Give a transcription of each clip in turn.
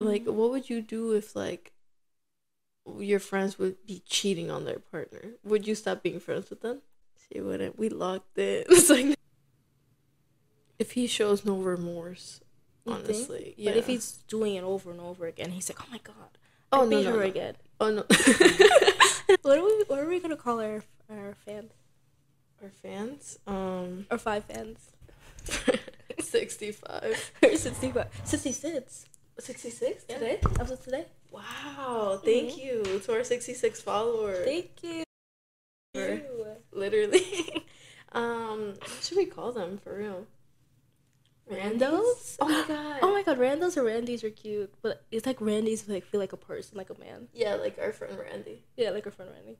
Like, what would you do if like your friends would be cheating on their partner? Would you stop being friends with them? She wouldn't. We locked it. It's like if he shows no remorse, You think? honestly. Yeah. But if he's doing it over and over again, he's like, "Oh my god, oh I no beat no, her no. again." oh no. What are we? What are we gonna call our our fans? Our fans, um, Our five fans. sixty-five. Or 65. 66. 66 Yeah. today? As of today. Wow, thank Mhm. you to our 66 followers. Thank you. Literally. um, what should we call them for real? Randos? Oh my god. Oh my god, Randos or Randys are cute, but it's like Randys like feel like a person, like a man. Yeah, like our friend Randy. Yeah, like our friend Randy.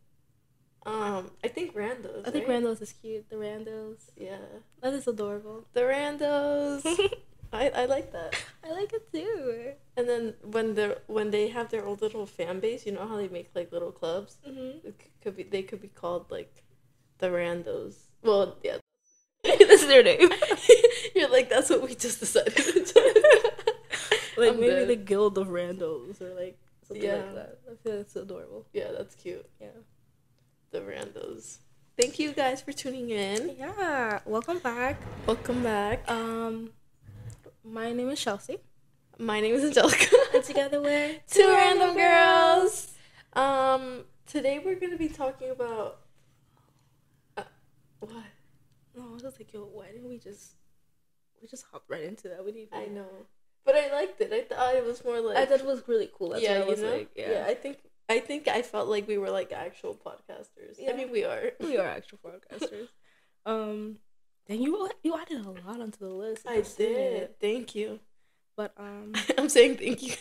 Um, I think Randos. I think right? Randos is cute. The Randos. Yeah, That is adorable. the Randos. I I like that. I like it too. And then when they when they have their own little fan base, you know how they make like little clubs. Mm-hmm. It c- could be they could be called like the Randos. Well, yeah. That's their name. You're like that's what we just decided. like I'm maybe dead. the Guild of Randos or like something Yeah. like that. I feel it's adorable. yeah, that's cute. Yeah. The Randos. Thank you guys for tuning in. Yeah. Welcome back. Welcome back. Um, my name is Chelsea. My name is Angelica. And together we're Two random girls. Um, today we're gonna be talking about. Uh, what? No, I was just like, yo, why didn't we just we just hopped right into that? We didn't. I know, but I liked it. I thought it was more like. I thought it was really cool. That's yeah, what I was you know. like. Yeah. I think I think I felt like we were like actual podcasters. Yeah. I mean, we are. we are actual podcasters. um, then you you added a lot onto the list. I did. Thank you. but um, I'm saying thank you.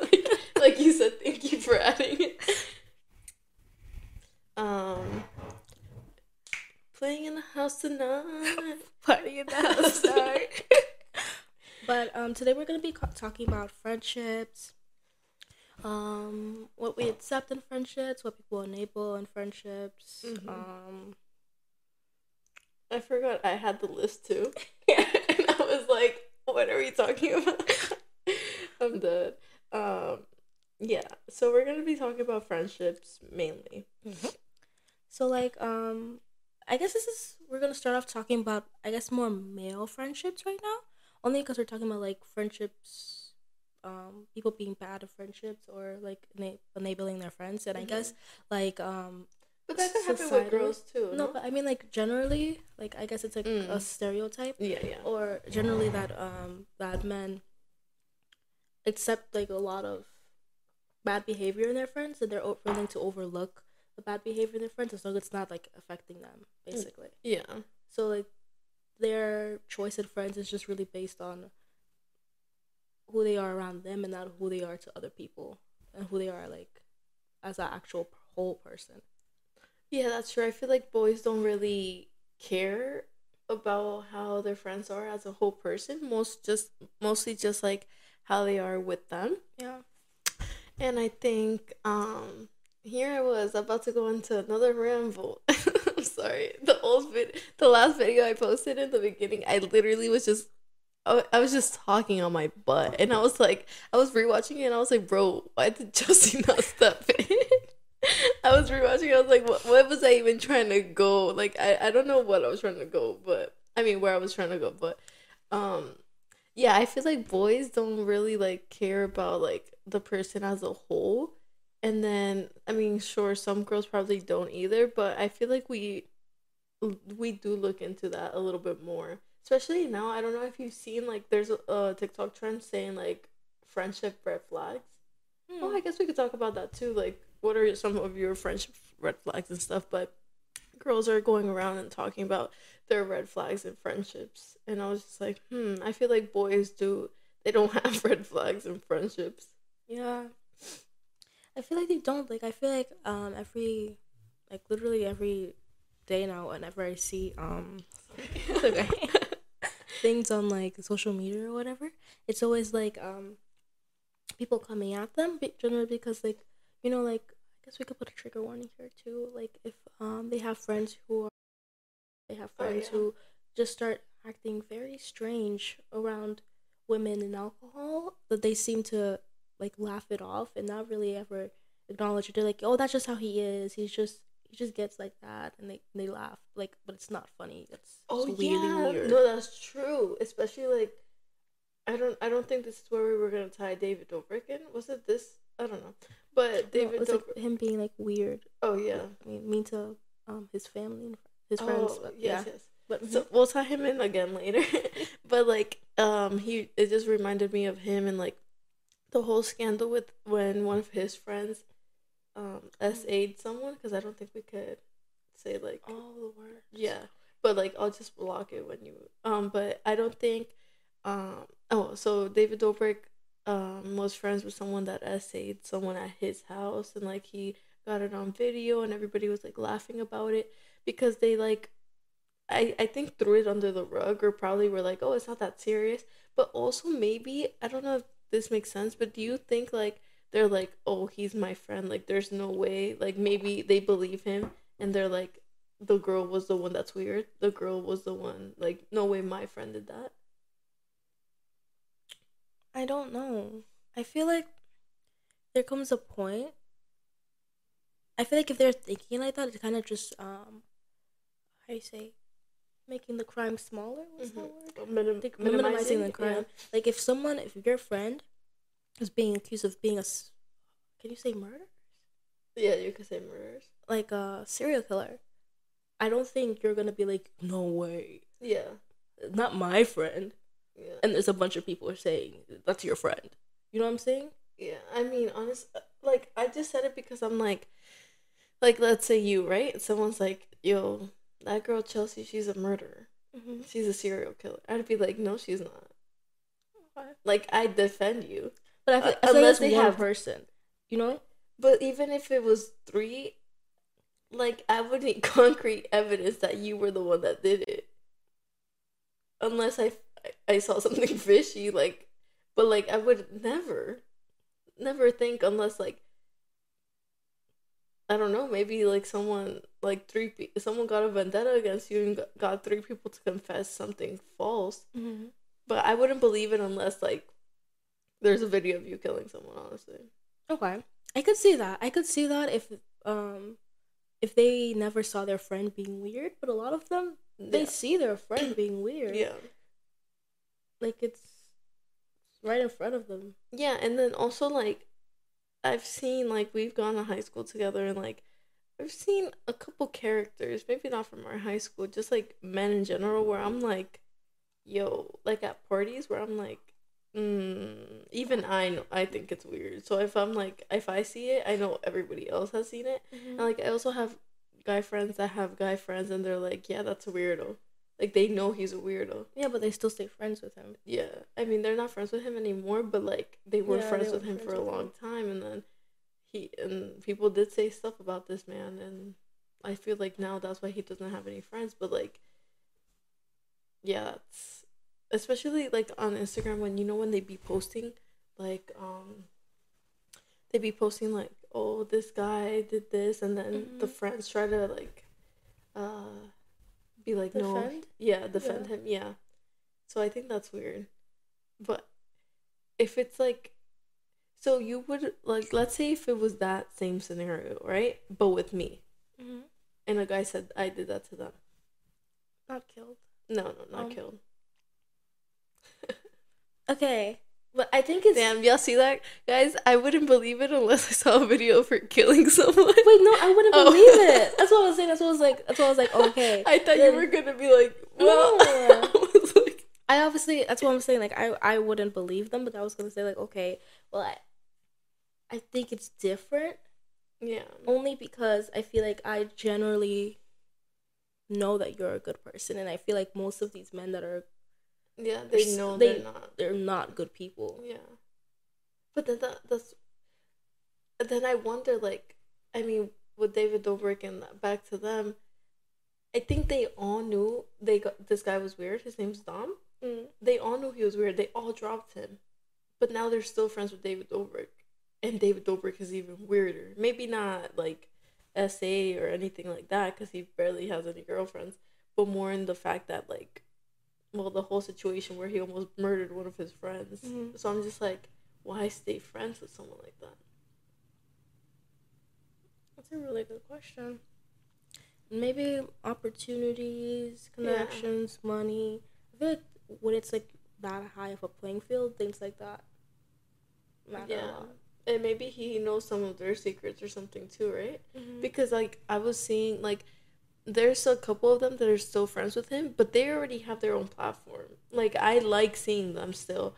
like, like you said, thank you for adding it. Um, playing in the house tonight. party in the house start. but um, today we're gonna be talking about friendships. Um, what we accept in friendships, what people enable in friendships. Mhm. Um, I forgot I had the list too, Yeah. and I was like, "What are we talking about?" I'm dead. Um, yeah. So we're gonna be talking about friendships mainly. so like um, I guess this is we're gonna start off talking about I guess more male friendships right now, only because we're talking about like friendships, um, people being bad at friendships or like ena- enabling their friends, and I Mhm. guess like um But that could happen with girls too. No, but I mean like generally, like I guess it's like Mm. a stereotype, yeah, yeah. or generally that um bad men accept like a lot of bad behavior in their friends, and they're willing to overlook the bad behavior in their friends as long as it's not like affecting them, basically. Yeah. So like their choice in friends is just really based on who they are around them and not who they are to other people and who they are like as an actual whole person. Yeah, that's true. I feel like boys don't really care about how their friends are as a whole person. Most just mostly just like how they are with them. Yeah. And I think um here I was about to go into another ramble. I'm sorry. The old vid the last video I posted in the beginning, I literally was just I was just talking on my butt and I was like I was rewatching it and I was like, bro, why did Chelsea not step in? I was rewatching I was like, what, what was I even trying to go? Like I, I don't know what I was trying to go, but I mean where I was trying to go, but um yeah, I feel like boys don't really like care about like the person as a whole. And then I mean, sure, some girls probably don't either, but I feel like we we do look into that a little bit more. Especially now, I don't know if you've seen like there's a, a TikTok trend saying like friendship red flags. Oh, I guess we could talk about that too. Like, what are some of your friendship red flags and stuff? But girls are going around and talking about their red flags in friendships, and I was just like, hmm, I feel like boys do. They don't have red flags in friendships. Yeah. I feel like they don't like I feel like um every like literally every day now whenever I see um okay. things on like social media or whatever, it's always like um people coming at them generally because like you know like guess we could put a trigger warning here too. Like if um they have friends who are they have Oh, friends yeah. who just start acting very strange around women and alcohol that they seem to like laugh it off and not really ever acknowledge it. They're like, oh, that's just how he is. He's just he just gets like that, and they they laugh like, but it's not funny. It's Oh just yeah, no, that's true. Especially like, I don't, I don't think this is where we were gonna tie David Dobrik in. Was it this? I don't know. But David, it's Dobrik. like him being like weird. oh yeah. I mean, mean to um his family and his friends. Oh But yes, yeah, yes. but So we'll tie him in again later. but like, um, he it just reminded me of him and like the whole scandal with when one of his friends, um, SA'd someone because I don't think we could say like all the words. Yeah, but like I'll just block it when you um. But I don't think um. Oh, so David Dobrik um was friends with someone that SA'd someone at his house, and like he got it on video, and everybody was like laughing about it because they like. I, I think threw it under the rug or probably were like, oh, it's not that serious. But also, maybe, I don't know if this makes sense, but do you think like they're like, oh, he's my friend? Like, there's no way. Like, maybe they believe him and they're like, the girl was the one that's weird. The girl was the one like no way my friend did that. I don't know. I feel like there comes a point. I feel like if they're thinking like that, it's kind of just um, how do you say, making the crime smaller. What's that word? Minim- Like, minimizing the crime. yeah. Like if someone, if your friend is being accused of being a, s- can you say murder? Yeah, you could say murders. Like a serial killer. I don't think you're gonna be like, no way, Yeah. not my friend. Yeah. And there's a bunch of people are saying that's your friend. You know what I'm saying? Yeah. I mean, honest like I just said it because I'm like like let's say you, right? Someone's like, "Yo, that girl Chelsea, she's a murderer. Mm-hmm. She's a serial killer." I'd be like, "No, she's not." Like I defend you. But I feel, Uh, I feel unless like they have- person. You know? But even if it was three, like I would need concrete evidence that you were the one that did it. Unless I I saw something fishy, like, but like I would never, never think unless like. I don't know. Maybe like someone, like three, pe- someone got a vendetta against you and got- three people to confess something false. Mm-hmm. But I wouldn't believe it unless like there's a video of you killing someone. Honestly, Okay. I could see that. I could see that if um if they never saw their friend being weird, but a lot of them they Yeah. see their friend being weird. yeah. Like it's right in front of them. Yeah, and then also like I've seen like we've gone to high school together and like I've seen a couple characters, maybe not from our high school, just like men in general where I'm like, yo, like at parties where I'm like, mm, even I know I think it's weird. So if I'm like if I see it, I know everybody else has seen it. And like I also have guy friends that have guy friends and they're like, yeah, that's a weirdo. Like they know he's a weirdo. Yeah, but they still stay friends with him. Yeah, I mean they're not friends with him anymore, but like they were Yeah, friends they with were him friends for a with him. long time, and then he and people did say stuff about this man, and I feel like now that's why he doesn't have any friends. But like, yeah, it's especially like on Instagram when you know when they be posting, like um, they be posting like, oh, this guy did this, and then the Mhm. friends try to like, uh, be like, no, Defend? yeah, defend Yeah. him, yeah. So I think that's weird. But if it's like so you would like let's say if it was that same scenario, right? But with me. Mm-hmm. And a guy said I did that to them. Not killed. No, no, not Um, killed. Okay, but I think it's Damn, y'all see that? Guys, I wouldn't believe it unless I saw a video of her killing someone. Wait, no, I wouldn't Oh. believe it. That's what I was saying. That's what I was like. That's what I was like. Okay, I thought Then- you were gonna be like, well, No. I like, I obviously that's what I'm saying. Like I I wouldn't believe them, but I was gonna say like okay, well I I think it's different yeah, only because I feel like I generally know that you're a good person, and I feel like most of these men that are yeah, They're they s- know they- are not. they're not good people. Yeah. But then that that's then I wonder like I mean with David Dobrik and back to them I think they all knew they got this guy was weird. His name's Dom. Mm. They all knew he was weird. They all dropped him. But now they're still friends with David Dobrik. And David Dobrik is even weirder. Maybe not like SA or anything like that cuz he barely has any girlfriends, but more in the fact that like well the whole situation where he almost murdered one of his friends. Mhm. So I'm just like why stay friends with someone like that? That's a really good question. Maybe opportunities, connections, yeah. money. I feel like when it's like that high of a playing field, things like that matter yeah. And maybe he knows some of their secrets or something too, right? Mm-hmm. Because like I was seeing like there's a couple of them that are still friends with him, but they already have their own platform. Like I like seeing them still,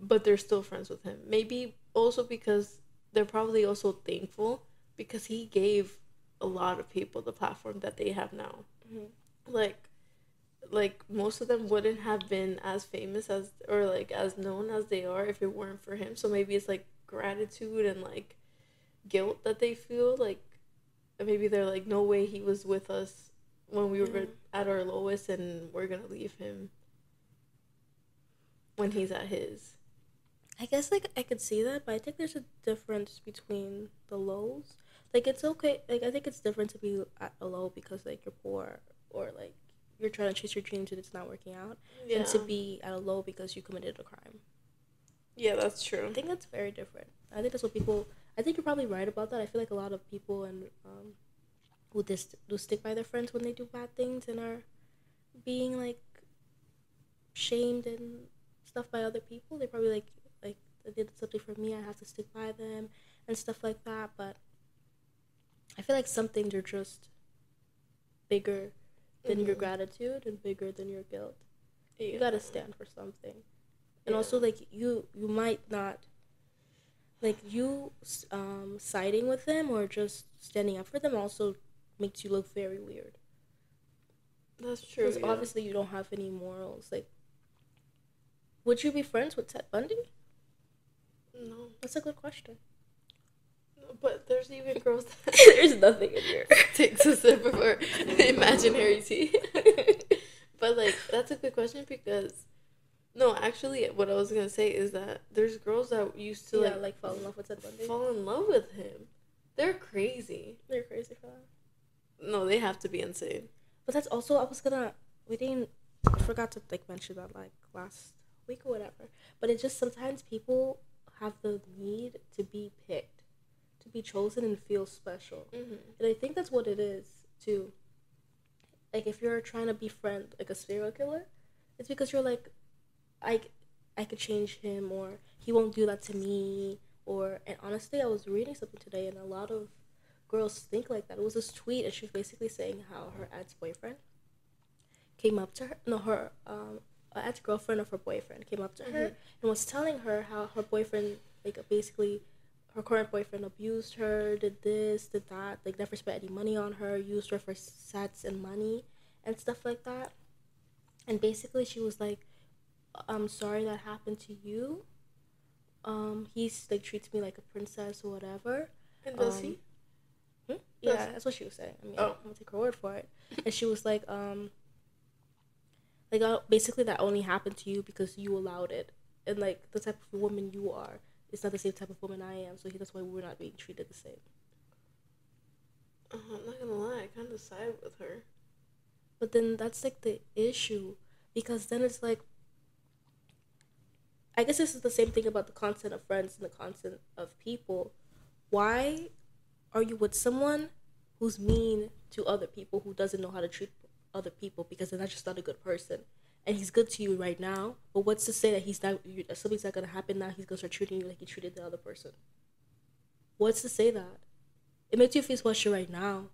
but they're still friends with him. Maybe also because they're probably also thankful because he gave a lot of people the platform that they have now. Mm-hmm. Like like most of them wouldn't have been as famous as or like as known as they are if it weren't for him. So maybe it's like gratitude and like guilt that they feel like maybe they're like no way he was with us when we were mm. at our lowest and we're going to leave him when he's at his. I guess like I could see that, but I think there's a difference between the lows. Like it's okay. Like I think it's different to be at a low because like you're poor or like you're trying to chase your dreams and it's not working out, yeah. and to be at a low because you committed a crime. Yeah, that's true. I think that's very different. I think that's what people. I think you're probably right about that. I feel like a lot of people and um, who just do stick by their friends when they do bad things and are being like shamed and stuff by other people. They probably like like they did something for me. I have to stick by them and stuff like that. But I feel like some things are just bigger than mm-hmm. your gratitude and bigger than your guilt. Yeah. You gotta stand for something, and yeah. also like you you might not like you um, siding with them or just standing up for them also makes you look very weird. That's true. Because yeah. obviously you don't have any morals. Like, would you be friends with Ted Bundy? No. That's a good question. But there's even girls that there's nothing in here. takes a sip of our imaginary tea. but like that's a good question because no, actually, what I was gonna say is that there's girls that used to yeah, like, like fall in love with Ted Bundy. Fall in love with him. They're crazy. They're crazy for that. No, they have to be insane. But that's also I was gonna we didn't I forgot to like mention that like last week or whatever. But it's just sometimes people have the need to be picked to be chosen and feel special. Mm-hmm. And I think that's what it is too. Like if you're trying to befriend like a serial killer, it's because you're like, I, I could change him or he won't do that to me or and honestly I was reading something today and a lot of girls think like that. It was this tweet and she was basically saying how her ex boyfriend came up to her no her um ex girlfriend of her boyfriend came up to mm-hmm. her and was telling her how her boyfriend like basically her current boyfriend abused her, did this, did that, like never spent any money on her, used her for sets and money and stuff like that. And basically she was like, I'm sorry that happened to you. Um, he's like treats me like a princess or whatever. And does um, he? Hmm? Yeah, that's what she was saying. I mean, oh. I'm gonna take her word for it. and she was like, um, like uh, basically that only happened to you because you allowed it, and like the type of woman you are it's not the same type of woman I am, so he, that's why we're not being treated the same. Uh, I'm not gonna lie, I kind of side with her. But then that's like the issue, because then it's like, I guess this is the same thing about the content of friends and the content of people. Why are you with someone who's mean to other people, who doesn't know how to treat other people, because they're not just not a good person? and he's good to you right now. But what's to say that he's not something's not gonna happen now? He's gonna start treating you like he treated the other person. What's to say that? It makes you feel special right now.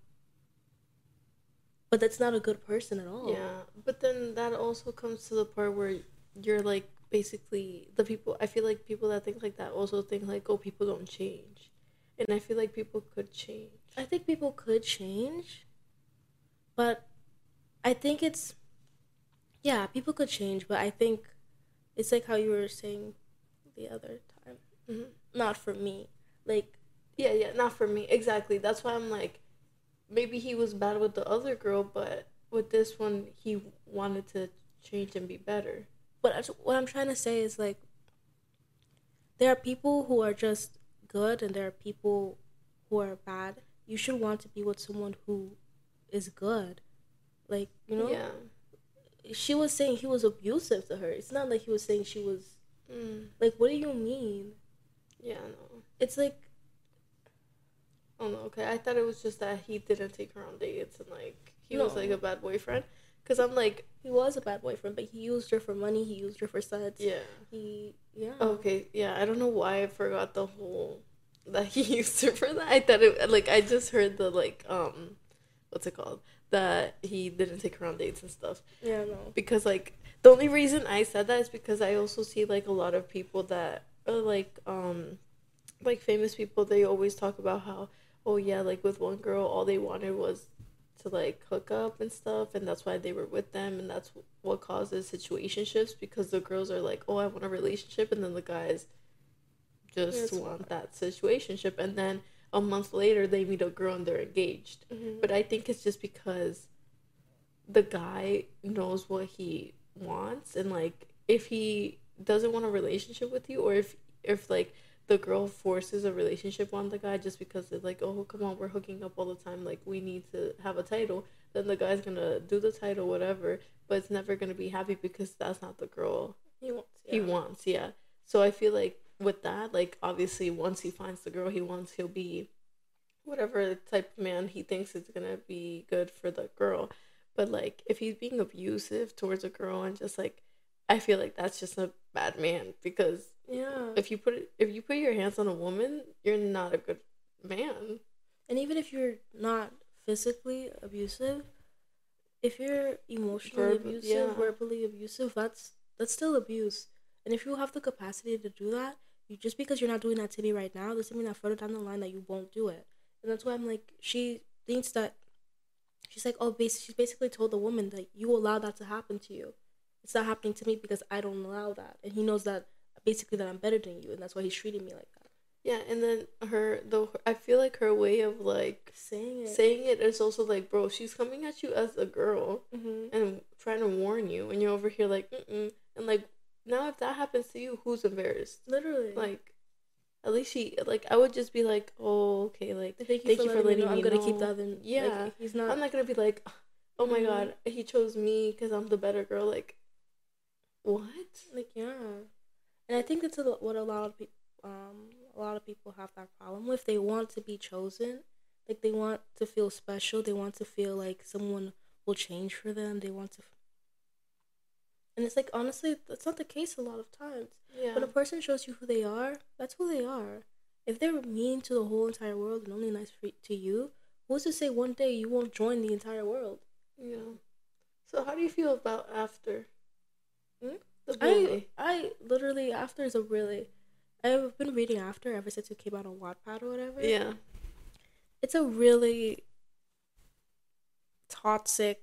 But that's not a good person at all. Yeah, but then that also comes to the part where you're like basically the people. I feel like people that think like that also think like, oh, people don't change, and I feel like people could change. I think people could change, but I think it's yeah, people could change, but I think it's like how you were saying the other time. Mm-hmm. Not for me. Like, yeah, yeah, not for me. Exactly. That's why I'm like, maybe he was bad with the other girl, but with this one, he wanted to change and be better. But what I'm trying to say is like, there are people who are just good, and there are people who are bad. You should want to be with someone who is good. Like, you know? Yeah she was saying he was abusive to her. It's not like he was saying she was. Mm. Like, what do you mean? Yeah, no. It's like Oh no, okay. I thought it was just that he didn't take her on dates and like he was like a bad boyfriend. Cause I'm like, he was a bad boyfriend, but he used her for money. He used her for sex. yeah. He yeah. Okay, yeah. I don't know why I forgot the whole that he used her for that. I thought it like I just heard the like um, what's it called? That he didn't take her on dates and stuff. Yeah. No. because like the only reason I said that is because I also see like a lot of people that are like um like famous people they always talk about how oh yeah like with one girl all they wanted was to like hook up and stuff and that's why they were with them and that's what causes situationships because the girls are like oh I want a relationship and then the guys just want that situationship and then a month later they meet a girl and they're engaged Mhm. but I think it's just because the guy knows what he wants and like if he doesn't want a relationship with you or if if like the girl forces a relationship on the guy just because it's like oh come on we're hooking up all the time like we need to have a title then the guy's gonna do the title whatever but it's never gonna be happy because that's not the girl He wants. he wants yeah so i feel like with that like obviously once he finds the girl he wants he'll be whatever type of man he thinks is gonna be good for the girl but like if he's being abusive towards a girl and just like i feel like that's just a bad man because Yeah. if you put it if you put your hands on a woman you're not a good man And even if you're not physically abusive, if you're emotionally Verb- abusive, yeah. verbally abusive, that's that's still abuse. And if you have the capacity to do that, you just because you're not doing that to me right now doesn't mean that further down the line that you won't do it. And that's why I'm like, she thinks that she's like, oh, basically, she's basically told the woman that you allow that to happen to you. It's not happening to me because I don't allow that, and he knows that basically that I'm better than you, and that's why he's treating me like that. yeah and then her the i feel like her way of like Saying it. saying it is also like bro she's coming at you as a girl mm-hmm. and trying to warn you, and you're over here like, Mm-mm. and like now if that happens to you, who's embarrassed? Literally. Like, at least she like I would just be like, oh okay, like Thank you, Thank for, you for letting, letting me know. I'm gonna keep that in. Yeah. like, he's not. I'm not gonna be like, oh my Mhm. god, he chose me because I'm the better girl. Like, what? like yeah, and I think that's a, what a lot of people, um, a lot of people have that problem with. They want to be chosen, like they want to feel special. They want to feel like someone will change for them. They want to, f- and it's like honestly, that's not the case a lot of times. Yeah. When a person shows you who they are, that's who they are. If they're mean to the whole entire world and only nice for, to you, who's to say one day you won't join the entire world? yeah. So how do you feel about after? Hmm? I. I literally after is a really I've been reading after ever since it came out on Wattpad or whatever. yeah. It's a really toxic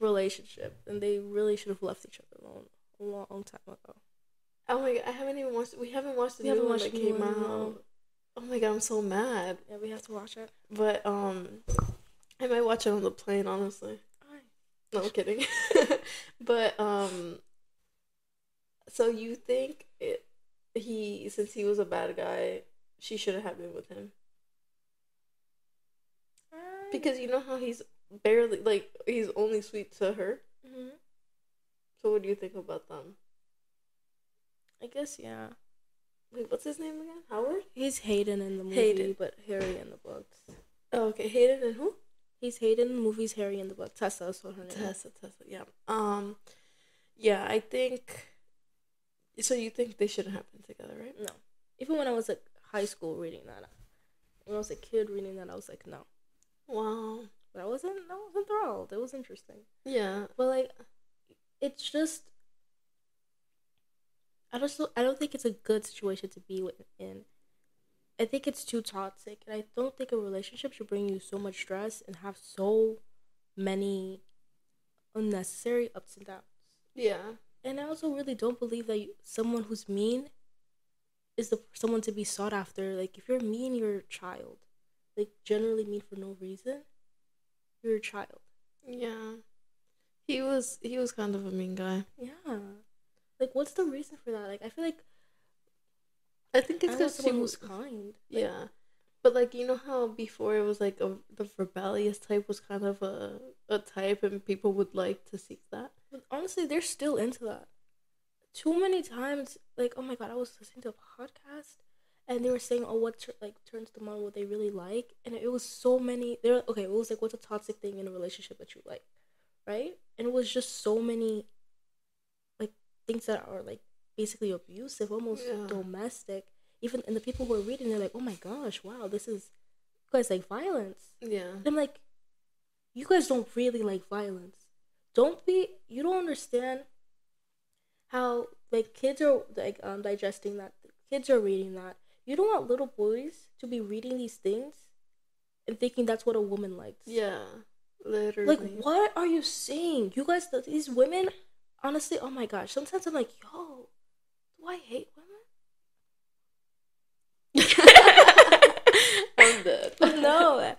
relationship and they really should have left each other alone a long time ago. Oh my god, I haven't even watched. We haven't watched the We new haven't one watched that came out. Oh my god, I'm so mad. Yeah, we have to watch it. But um, I might watch it on the plane. Honestly, no I'm kidding. but um, so you think it? He since he was a bad guy, she should have been with him because you know how he's barely like he's only sweet to her. hmm So what do you think about them? I guess yeah. Wait, what's his name again? Howard. He's Hardin in the movie, Hardin. but Harry in the books. Oh, okay. Hardin and who? He's Hardin in the movies, Harry in the book. Tessa is what her name. is. Tessa, Tessa, yeah. Um, yeah, I think. So you think they shouldn't have been together, right? No. Even when I was like high school reading that, when I was a kid reading that, I was like, no. Wow. But I wasn't. I was enthralled. It was interesting. Yeah. But like, it's just. I just. don't- I don't think it's a good situation to be with- in. I think it's too toxic, and I don't think a relationship should bring you so much stress and have so many unnecessary ups and downs. Yeah. And I also really don't believe that you, someone who's mean is the someone to be sought after. Like if you're mean, you're a child. Like generally mean for no reason, you're a child. Yeah. He was he was kind of a mean guy. Yeah. Like what's the reason for that? Like I feel like I think it's because she was kind. Like, yeah. But like you know how before it was like a, the rebellious type was kind of a a type and people would like to seek that. But honestly, they're still into that. too many times, like, oh my god, I was listening to a podcast and they were saying, oh, what tur- like turns them on, what they really like, and it was so many. They're okay. It was like, what's a toxic thing in a relationship that you like, right? And it was just so many, like things that are like basically abusive, almost Yeah. domestic. Even and the people who are reading, they're like, oh my gosh, wow, this is, you guys like violence. Yeah. And I'm like, you guys don't really like violence. Don't be. You don't understand how like kids are like um digesting that. Kids are reading that. You don't want little boys to be reading these things and thinking that's what a woman likes. Yeah. Literally. Like, what are you saying? You guys, these women, honestly, oh my gosh. Sometimes I'm like, yo, I hate women? I'm dead. no.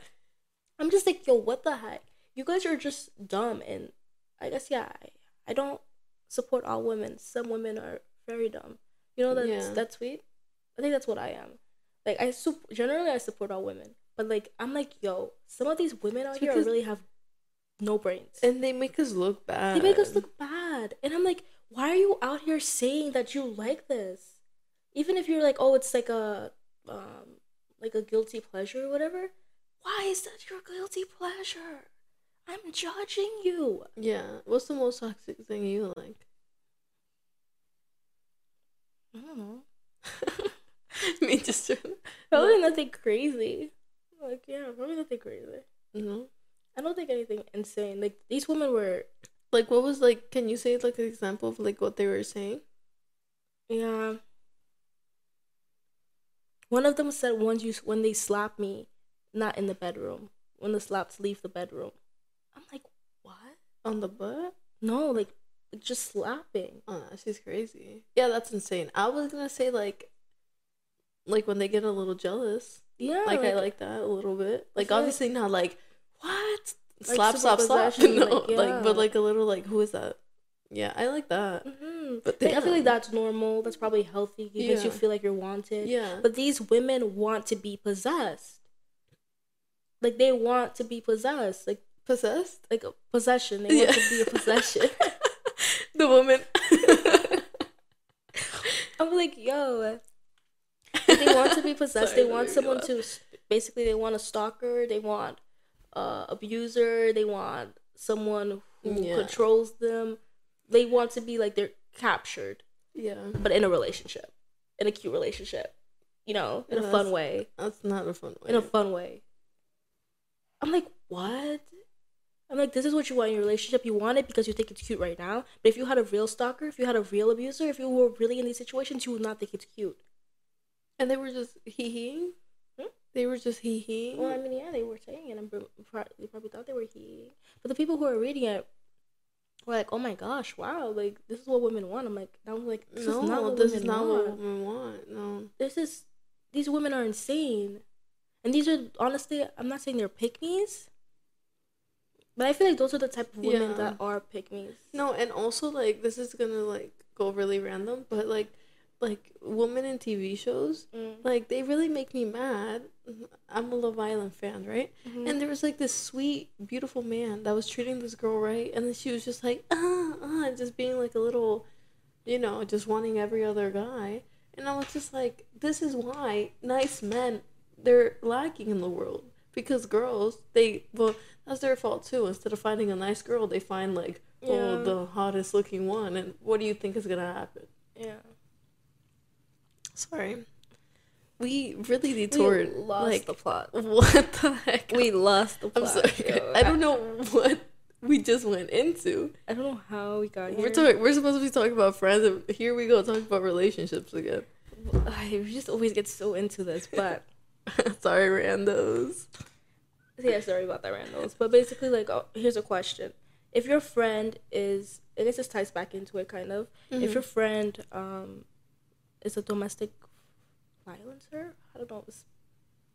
I'm just like, yo, what the heck? You guys are just dumb. And I guess, yeah, I, I don't support all women. Some women are very dumb. You know, that's, Yeah. that's sweet. I think that's what I am. Like, I sup- generally, I support all women. But, like, I'm like, yo, some of these women out It's here because- really have no brains. And they make us look bad. They make us look bad. And I'm like, why are you out here saying that you like this? Even if you're like, oh, it's like a um like a guilty pleasure or whatever. Why is that your guilty pleasure? I'm judging you. Yeah. What's the most toxic thing you like? I don't know. Me just Probably nothing crazy. Like, yeah, probably nothing crazy. no. I don't think anything insane. Like these women were Like what was like? Can you say like an example of like what they were saying? Yeah. One of them said once you when they slap me, not in the bedroom. When the slaps leave the bedroom. I'm like, what? On the butt? No, like, like just slapping. Oh, no, she's crazy. Yeah, that's insane. I was gonna say like, like when they get a little jealous. Yeah, like, I like that a little bit. Like like- obviously not like Like slap slap slap. no, like, like, but like a little like who is that? Yeah, I like that. hmm But Like, I feel like that's normal. That's probably healthy. It makes you feel like you're wanted. Yeah, But these women want to be possessed. Like they want to be possessed. Like possessed. like a possession. They want Yeah. to be a possession. the woman. I'm like, yo. They want to be possessed. Sorry, they want someone to basically they want a stalker, they want uh abuser, they want someone who Yeah. controls them. They want to be like they're captured, yeah, but in a relationship. In a cute relationship. You know, in a fun way. that's not a fun way. In a fun way. I'm like, what? I'm like, this is what you want in your relationship. You want it because you think it's cute right now. But if you had a real stalker, if you had a real abuser, if you were really in these situations, you would not think it's cute. and they were just hee heeing. They were just hee heeing. Well, I mean, yeah, they were saying it. pro- they probably thought they were he. But the people who are reading it were like, "Oh my gosh, wow! Like this is what women want." I'm like, I'm like, this no, is not what this women is not want. what women want. No. This is these women are insane, and these are honestly, I'm not saying they're pick me's, but I feel like those are the type of women Yeah. that are pick me's. No, and also like this is gonna like go really random, but like like women in TV shows, Mm. like they really make me mad. I'm a Love Island fan, right? Mhm. And there was like this sweet, beautiful man that was treating this girl right, and then she was just like ah ah, just being like a little, you know, just wanting every other guy. And I was just like, this is why nice men they're lacking in the world because girls they well that's their fault too. Instead of finding a nice girl, they find like Yeah. oh the hottest looking one, and what do you think is gonna happen? yeah, Sorry, we really we detoured. lost like the plot. what the heck? We lost the plot. I'm sorry. yo. I don't know what we just went into. I don't know how we got here. We're talking. We're supposed to be talking about friends, and here we go talking about relationships again. I just always get so into this, but sorry, randos. yeah, sorry about that, Randalls. But basically, like, oh, here's a question: If your friend is, I guess this ties back into it, kind of. If your friend um is a domestic violencer, I don't know,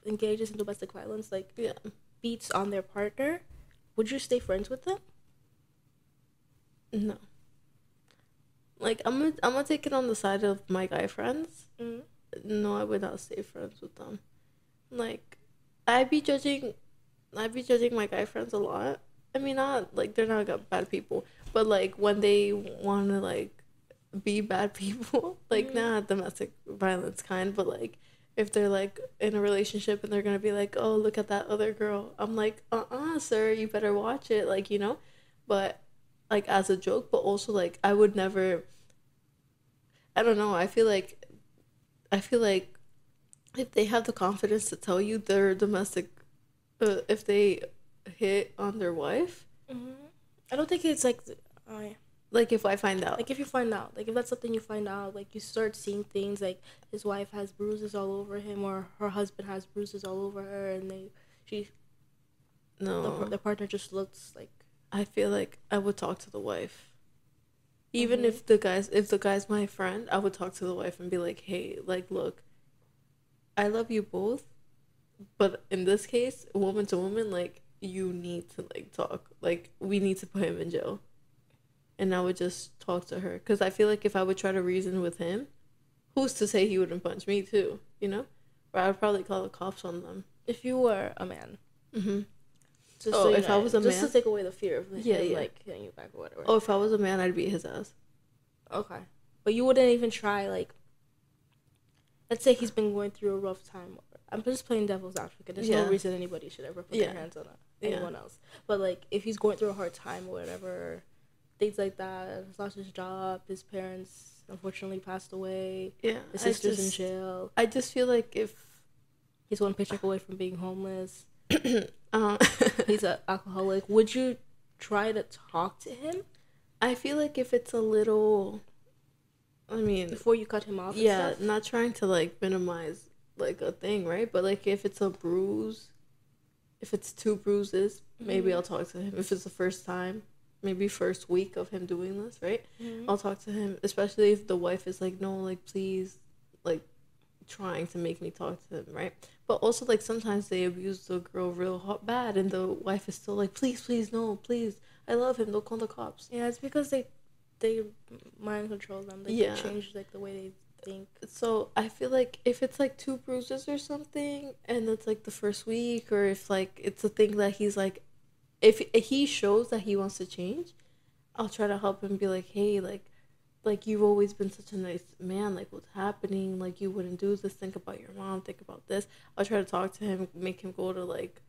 engages in domestic violence, like Yeah. beats on their partner, would you stay friends with them? No. Like I'm gonna I'm gonna take it on the side of my guy friends. Mm. No, I would not stay friends with them. Like, I'd be judging, I'd be judging my guy friends a lot. I mean, not like they're not bad people, but like when they want to like be bad people. like Mhm. not domestic violence kind, but like if they're like in a relationship and they're gonna be like, oh look at that other girl. I'm like, uh uh sir, you better watch it. Like you know, but like as a joke, but also like I would never. I don't know. I feel like, I feel like, if they have the confidence to tell you they're domestic, uh, if they hit on their wife, Mm-hmm. I don't think it's like, oh yeah. Like if I find out, Like if you find out, like if that's something you find out, like you start seeing things like his wife has bruises all over him, or her husband has bruises all over her, and they, she, no, the, the partner just looks like I feel like I would talk to the wife. Even Mhm. if the guy's if the guy's my friend, I would talk to the wife and be like, "Hey, like look, I love you both, but in this case, woman to woman, like you need to like talk. Like we need to put him in jail." And I would just talk to her cuz I feel like if I would try to reason with him, who's to say he wouldn't punch me too, you know? Or I would probably call the cops on them. if you were a man. mm-hmm. Just Oh, you if I was a just man? to take away the fear of Yeah, him, yeah. like hitting you back or whatever. Oh, if I was a man, I'd beat his ass. Okay. But you wouldn't even try like let's say he's been going through a rough time. I'm just playing devil's advocate. There's Yeah. no reason anybody should ever put Yeah. their hands on anyone else. But like if he's going through a hard time or whatever, things like that, he's lost his job, his parents unfortunately passed away, Yeah. his sister's in jail, I just feel like if he's one paycheck away from being homeless, um, he's an alcoholic. Would you try to talk to him I feel like if it's a little, I mean, before you cut him off? yeah, not trying to like minimize like a thing, right? But like if it's a bruise, if it's two bruises, maybe Mhm. I'll talk to him. If it's the first time, maybe first week of him doing this, right? Mhm. I'll talk to him, especially if the wife is like, no, like please, like trying to make me talk to him, right? But also like sometimes they abuse the girl real hot bad, and the wife is still like, please, please, no, please, I love him. Don't call the cops. Yeah, it's because they they mind control them. Like, Yeah. they change like the way they think. So I feel like if it's like two bruises or something, and it's like the first week, or if like it's a thing that he's like, if he shows that he wants to change, I'll try to help him. Be like, hey, like, like you've always been such a nice man. Like, what's happening? Like, you wouldn't do this. Think about your mom. Think about this. I'll try to talk to him, make him go to like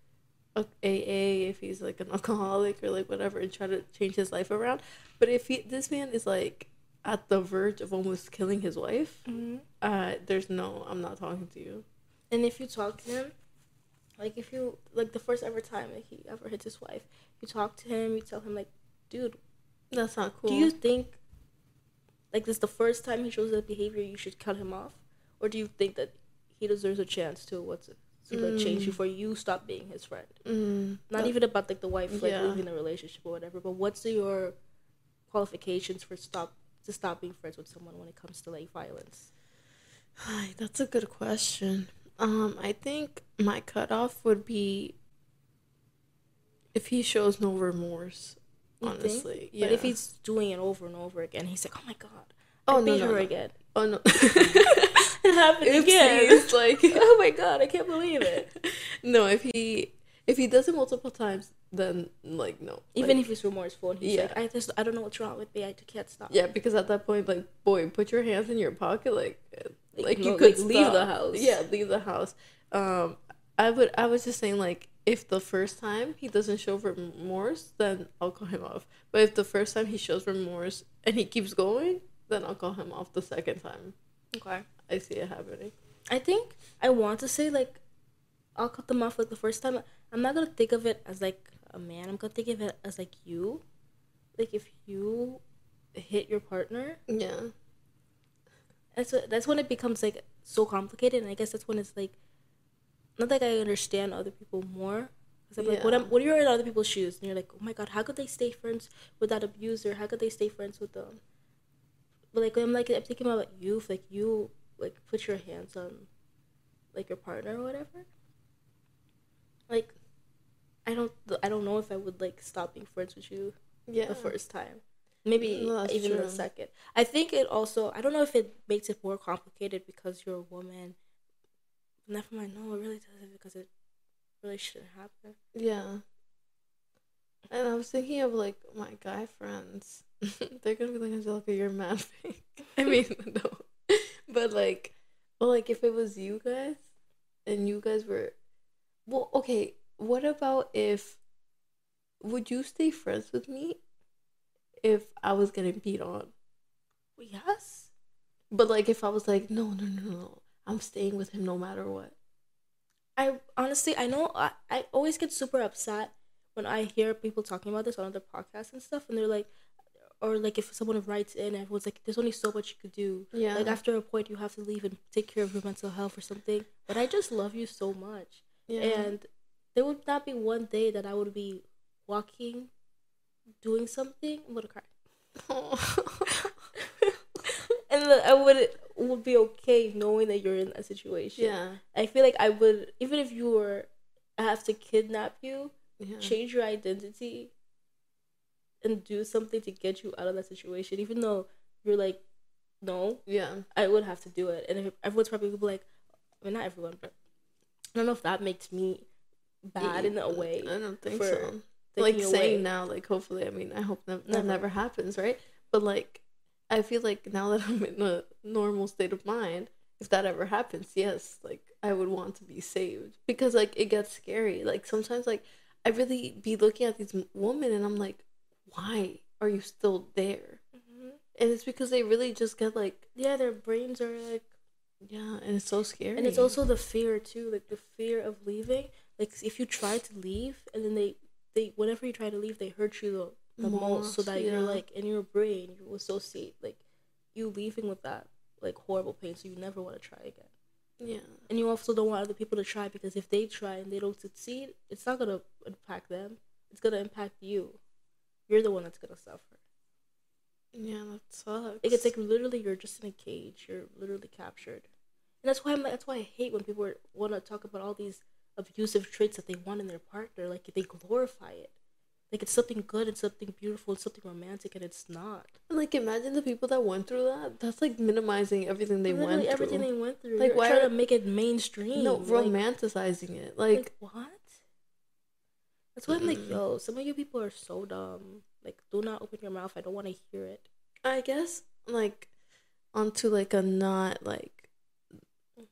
AA if he's like an alcoholic or like whatever, and try to change his life around. But if he, this man is like at the verge of almost killing his wife, Mm-hmm. uh, there's no, I'm not talking to you. And if you talk to him, like if you like the first ever time that he ever hits his wife, you talk to him, you tell him like, dude, That's not cool. do you think like this is the first time he shows that behavior you should cut him off, or do you think that he deserves a chance to what's it to like change Mm. before you stop being his friend? Mm, Not even about like the wife like Yeah. leaving the relationship or whatever, but what's your qualifications for stop to stop being friends with someone when it comes to like violence? Hi, that's a good question. Um, I think my cutoff would be if he shows no remorse. You think? Honestly, yeah. But if he's doing it over and over again, he's like, "Oh my god, oh I no beat no, her no. again." oh no, It happened again. Oopsies, like oh my god, I can't believe it. no. If he if he does it multiple times, then like no. Even Like, if he's remorseful and he's Yeah. like, I just I don't know what's wrong with me. I just can't stop. yeah, because at that point, like boy, put your hands in your pocket, like Like, like you could like, leave the house. Yeah, leave the house. Um, I would. I was just saying, like, if the first time he doesn't show remorse, then I'll call him off. But if the first time he shows remorse and he keeps going, then I'll call him off the second time. Okay. I see it happening. I think I want to say like, I'll cut them off like the first time. I'm not gonna think of it as like a man. I'm gonna think of it as like you, like if you hit your partner, Yeah. That's what, that's when it becomes like so complicated. And I guess that's when it's like, not like I understand other people more. Cause I'm like, when, Yeah. I'm, when you're in other people's shoes, and you're like, oh my god, how could they stay friends with that abuser? How could they stay friends with them? But like, I'm like, I'm thinking about you, if, like you like put your hands on, like your partner or whatever. Like, I don't, I don't know if I would like stop being friends with you Yeah. the first time. Maybe No, that's even true. second. I think it also. I don't know if it makes it more complicated because you're a woman. Never mind. No, it really doesn't because it really shouldn't happen. Yeah. And I was thinking of like my guy friends. They're gonna be like, Angelica, you're mad fake. I mean, no, but like, well, like if it was you guys, and you guys were, well, okay. What about if? Would you stay friends with me if I was getting beat on? Yes. But like, if I was like, no, no, no, no, I'm staying with him no matter what. I honestly, I know I, I always get super upset when I hear people talking about this on other podcasts and stuff, and they're like, or like if someone writes in, everyone's like, "There's only so much you could do." Yeah. Like after a point, you have to leave and take care of your mental health or something. But I just love you so much, yeah. and there would not be one day that I would be walking, doing something. I'm gonna cry, and I would would be okay knowing that you're in that situation. yeah. I feel like I would even if you were I have to kidnap you, Yeah. change your identity and do something to get you out of that situation, even though you're like, no, Yeah. I would have to do it. And if everyone's probably gonna be like I mean not everyone, but I don't know if that makes me bad in a way. I don't think for so. Like away. saying now, like hopefully, I mean, I hope that that Never. never happens, right? But like, I feel like now that I'm in a normal state of mind, if that ever happens, yes, like I would want to be saved because like it gets scary. Like sometimes, like I really be looking at these women and I'm like, why are you still there? Mhm. And it's because they really just get like, Yeah, their brains are like yeah, and it's so scary. and it's also the fear too, like the fear of leaving. Like if you try to leave and then they they whenever you try to leave, they hurt you the, the most, so Most, that you're like in your brain you associate like you leaving with that like horrible pain, so you never want to try again. yeah, And you also don't want other people to try because if they try and they don't succeed, it's not gonna impact them. It's gonna impact you. You're the one that's gonna suffer. yeah, that sucks. Like it's like literally you're just in a cage. You're literally captured, and that's why I'm, that's why I hate when people want to talk about all these abusive traits that they want in their partner. Like they glorify it, like it's something good, it's something beautiful, it's something romantic, and it's not. And, like imagine the people that went through that. That's like minimizing everything they literally went through. everything they went through. Like, Like why trying to make it mainstream? no, like, romanticizing it. Like, like what? That's why I'm like, yo, some of you people are so dumb. Like, do not open your mouth. I don't want to hear it. I guess like onto like a not like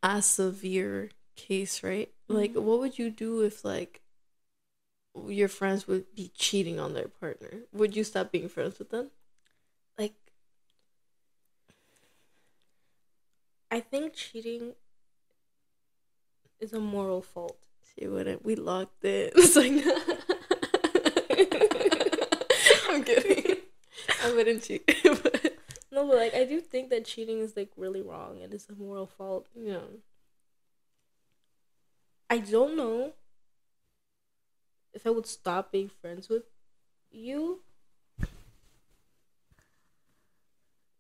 as severe case, right? Like, what would you do if like your friends would be cheating on their partner? Would you stop being friends with them? like I think cheating is a moral fault. She wouldn't. We locked it. It's like I'm kidding. I wouldn't cheat. but, No, but like I do think that cheating is like really wrong and it's a moral fault. yeah. I don't know if I would stop being friends with you.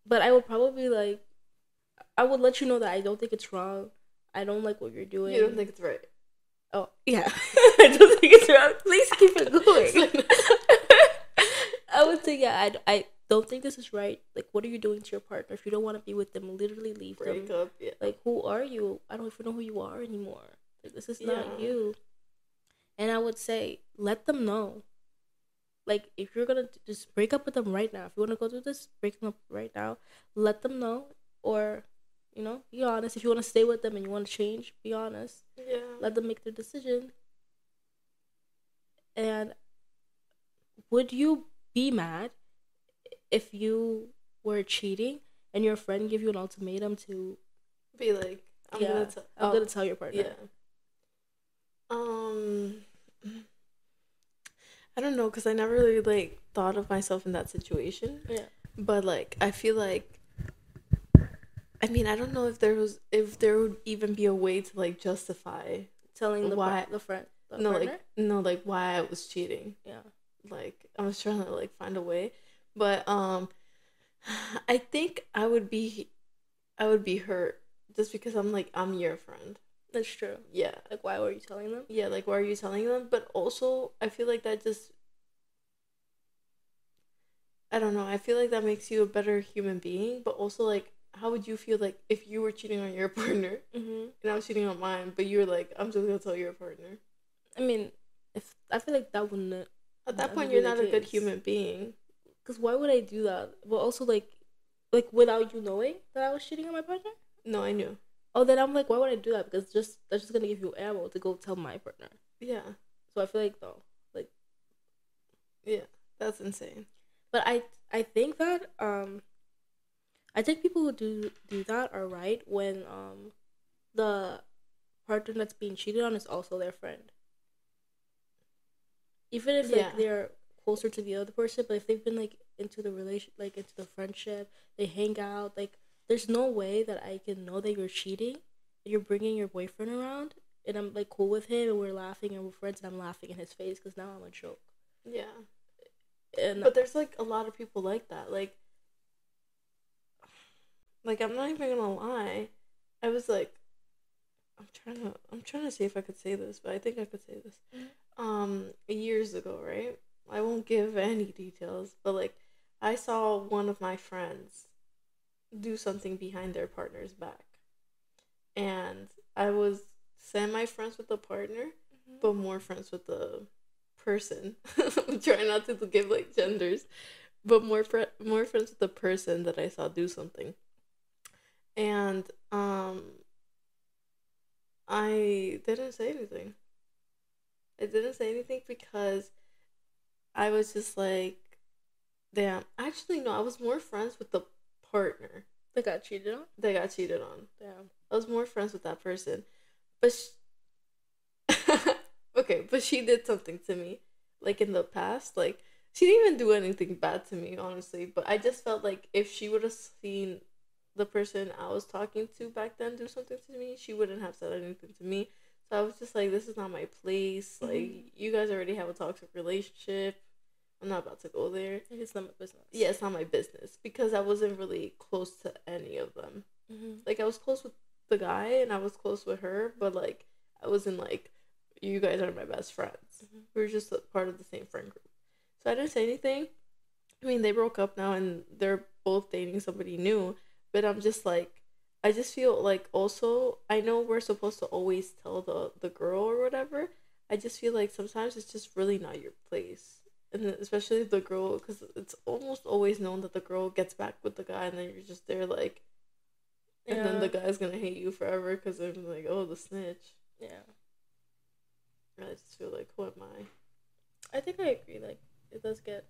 But I would probably like I would let you know that I don't think it's wrong. I don't like what you're doing. You don't think it's right? Oh yeah, I don't think it's wrong. Please keep it going. I would say yeah. I, I don't think this is right. Like, what are you doing to your partner? If you don't want to be with them, literally leave Break them. up. Yeah. Like, who are you? I don't even know who you are anymore. Like, this is not Yeah. you. And I would say let them know. Like, if you're gonna just break up with them right now, if you want to go through this, break them up right now. Let them know, or you know, be honest. If you want to stay with them and you want to change, be honest Yeah. let them make their decision. And would you be mad if you were cheating and your friend give you an ultimatum to Be like, I'm yeah, gonna. T- I'm oh, gonna tell your partner. Yeah. Um, I don't know, cause I never really like thought of myself in that situation. Yeah. But like, I feel like. I mean, I don't know if there was if there would even be a way to like justify Telling the Why- par- the friend the no partner. like no like why I was cheating. yeah. Like I was trying to like find a way, but um, I think I would be, I would be hurt just because I'm like I'm your friend. That's true. Yeah, Like why were you telling them? yeah. Like why are you telling them? But also, I feel like that just. I don't know. I feel like that makes you a better human being, but also like, how would you feel like if you were cheating on your partner Mm-hmm. and I was cheating on mine, but you were like, I'm just gonna tell your partner. I mean, if I feel like that wouldn't At that That point, you're not a good human being. Cause why would I do that? But also like, like without you knowing that I was cheating on my partner. No, I knew. Oh, then I'm like, why would I do that? Because just that's just gonna give you ammo to go tell my partner. Yeah. So I feel like though, like Yeah. That's insane. But I I think that um I think people who do do that are right when um the partner that's being cheated on is also their friend. Even if like Yeah. they're closer to the other person, but if they've been like into the relation like into the friendship, they hang out, like there's no way that I can know that you're cheating. You're bringing your boyfriend around and I'm like cool with him and we're laughing and we're friends and I'm laughing in his face because now I'm a joke. Yeah. And But there's like a lot of people like that. Like, like I'm not even gonna lie. I was like, I'm trying to, I'm trying to see if I could say this, but I think I could say this. Mhm. Um, years ago, right? I won't give any details, but like, I saw one of my friends do something behind their partner's back, and I was semi friends with the partner, but more friends with the person. I'm trying not to give like genders, but more fr- more friends with the person that I saw do something. And um I didn't say anything. I didn't say anything because I was just like damn. Actually no, I was more friends with the partner they got cheated on. that got cheated on. Yeah, I was more friends with that person. But sh okay, but she did something to me like in the past. Like she didn't even do anything bad to me, honestly, but I just felt like if she would have seen the person I was talking to back then do something to me, she wouldn't have said anything to me. So I was just like this is not my place. Like Mhm. you guys already have a toxic relationship. I'm not about to go there. It's not my business. Yeah, it's not my business because I wasn't really close to any of them Mm-hmm. like I was close with the guy and I was close with her, but like I wasn't like you guys are my best friends. Mhm. We were just a part of the same friend group. So I didn't say anything. I mean, they broke up now and they're both dating somebody new, but I'm just like I just feel like also I know we're supposed to always tell the the girl or whatever. I just feel like sometimes it's just really not your place. And especially the girl, because it's almost always known that the girl gets back with the guy, and then you're just there like, and then the guy's gonna hate you forever because they're like, oh, the snitch. yeah. I just feel like, who am I? I think I agree. Like it does get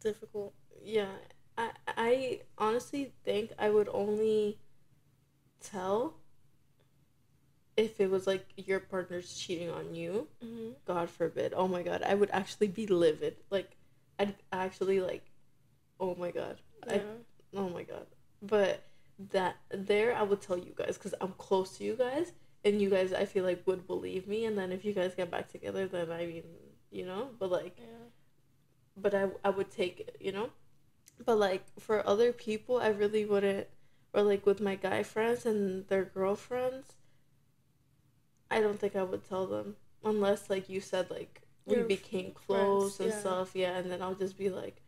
difficult. Yeah, I I honestly think I would only tell if it was like your partner's cheating on you. Mm-hmm. God forbid. Oh my god, I would actually be livid. Like, I'd actually like, oh my god. Yeah. I oh my god. But that there, I would tell you guys because I'm close to you guys, and you guys, I feel like would believe me. And then if you guys get back together, then I mean, you know. But like, yeah. but I I would take it, you know. But like for other people, I really wouldn't. Or like with my guy friends and their girlfriends, I don't think I would tell them unless like you said like we Your became friends, close and yeah. stuff. Yeah, and then I'll just be like,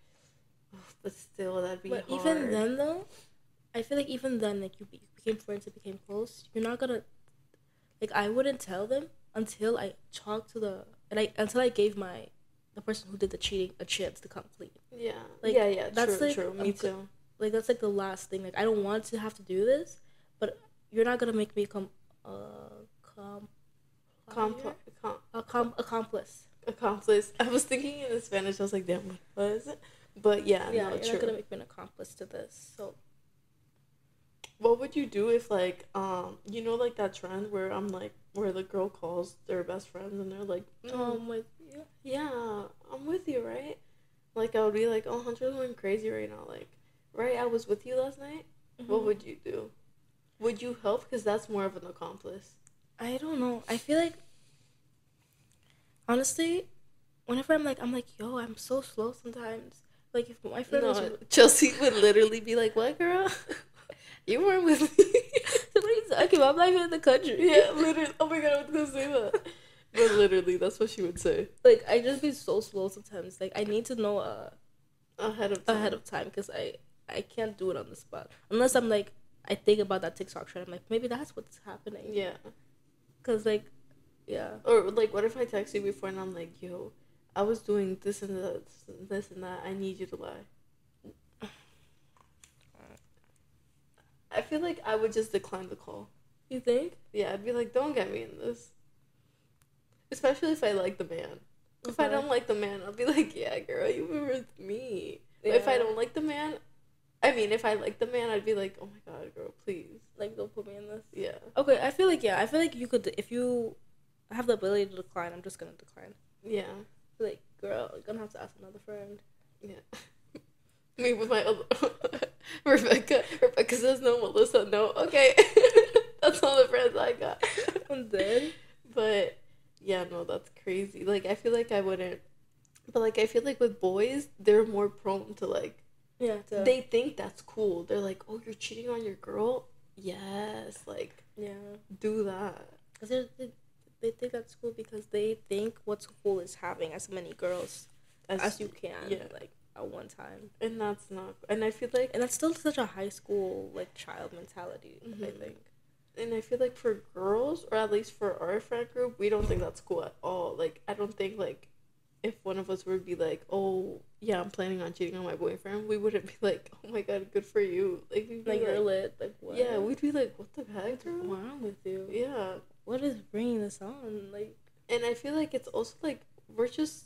"Oh, but still that'd be But hard. even then, though, I feel like even then, like you be- became friends and became close. You're not gonna, like, I wouldn't tell them until I talked to the and I until I gave my the person who did the cheating a chance to come clean. yeah, like, yeah, yeah. that's, true, like, true. Me good- too. Like that's like the last thing. Like I don't want to have to do this, but you're not gonna make me come uh Compl- com- accomplice. accomplice. I was thinking in Spanish. I was like, damn, what is it? But yeah, Yeah, no, you're true. not gonna make me an accomplice to this. So What would you do if like um you know like that trend where I'm like where the girl calls their best friends and they're like mm, um with you. yeah I'm with you right like I would be like oh Hunter's going crazy right now like right I was with you last night what Mhm. would you do would you help because that's more of an accomplice I don't know. I feel like honestly, whenever I'm like I'm like, yo, I'm so slow sometimes. Like if my friend was Chelsea would literally be like what girl you weren't with me what are you talking about? I'm not even in the country. yeah literally oh my god I was gonna say that but literally that's what she would say Like I just be so slow sometimes. Like I need to know uh ahead of time. ahead of time because I I can't do it on the spot unless I'm like I think about that TikTok trend. I'm like maybe that's what's happening. yeah Cause like, yeah. Or like, what if I text you before and I'm like, "Yo, I was doing this and this, this and that. I need you to lie. I feel like I would just decline the call. You think? Yeah, I'd be like, don't get me in this. Especially if I like the man. If I don't like the man, I'll be like, yeah, girl, you were with me. If I don't like the man, I mean, if I like the man, I'd be like, oh my god, girl, please. like don't put me in this. Yeah. Okay, I feel like yeah, I feel like you could if you have the ability to decline. I'm just gonna decline. Yeah. Like, girl, you're gonna have to ask another friend. Yeah. Me with my other Rebecca. Rebecca says no, Melissa no. Okay. that's all the friends I got. And then But yeah, no, that's crazy. Like I feel like I wouldn't but like I feel like with boys, they're more prone to like yeah, to, they think that's cool. They're like, "Oh, you're cheating on your girl?" Yes, like yeah, do that. because they they think that's cool because they think what's cool is having as many girls As, as you can, yeah. like at one time. and that's not. And I feel like And that's still such a high school like child mentality. I Mhm. think. and I feel like for girls, or at least for our friend group, we don't think that's cool at all. Like, I don't think like if one of us would be like, "Oh, yeah, I'm planning on cheating on my boyfriend," we wouldn't be like, "Oh my god, good for you." Like, we'd be Like like, you're lit. Like what? yeah, we'd be like, "What the heck, What's girl?" wrong with you? Yeah, What is bringing this on? Like and I feel like it's also like we're just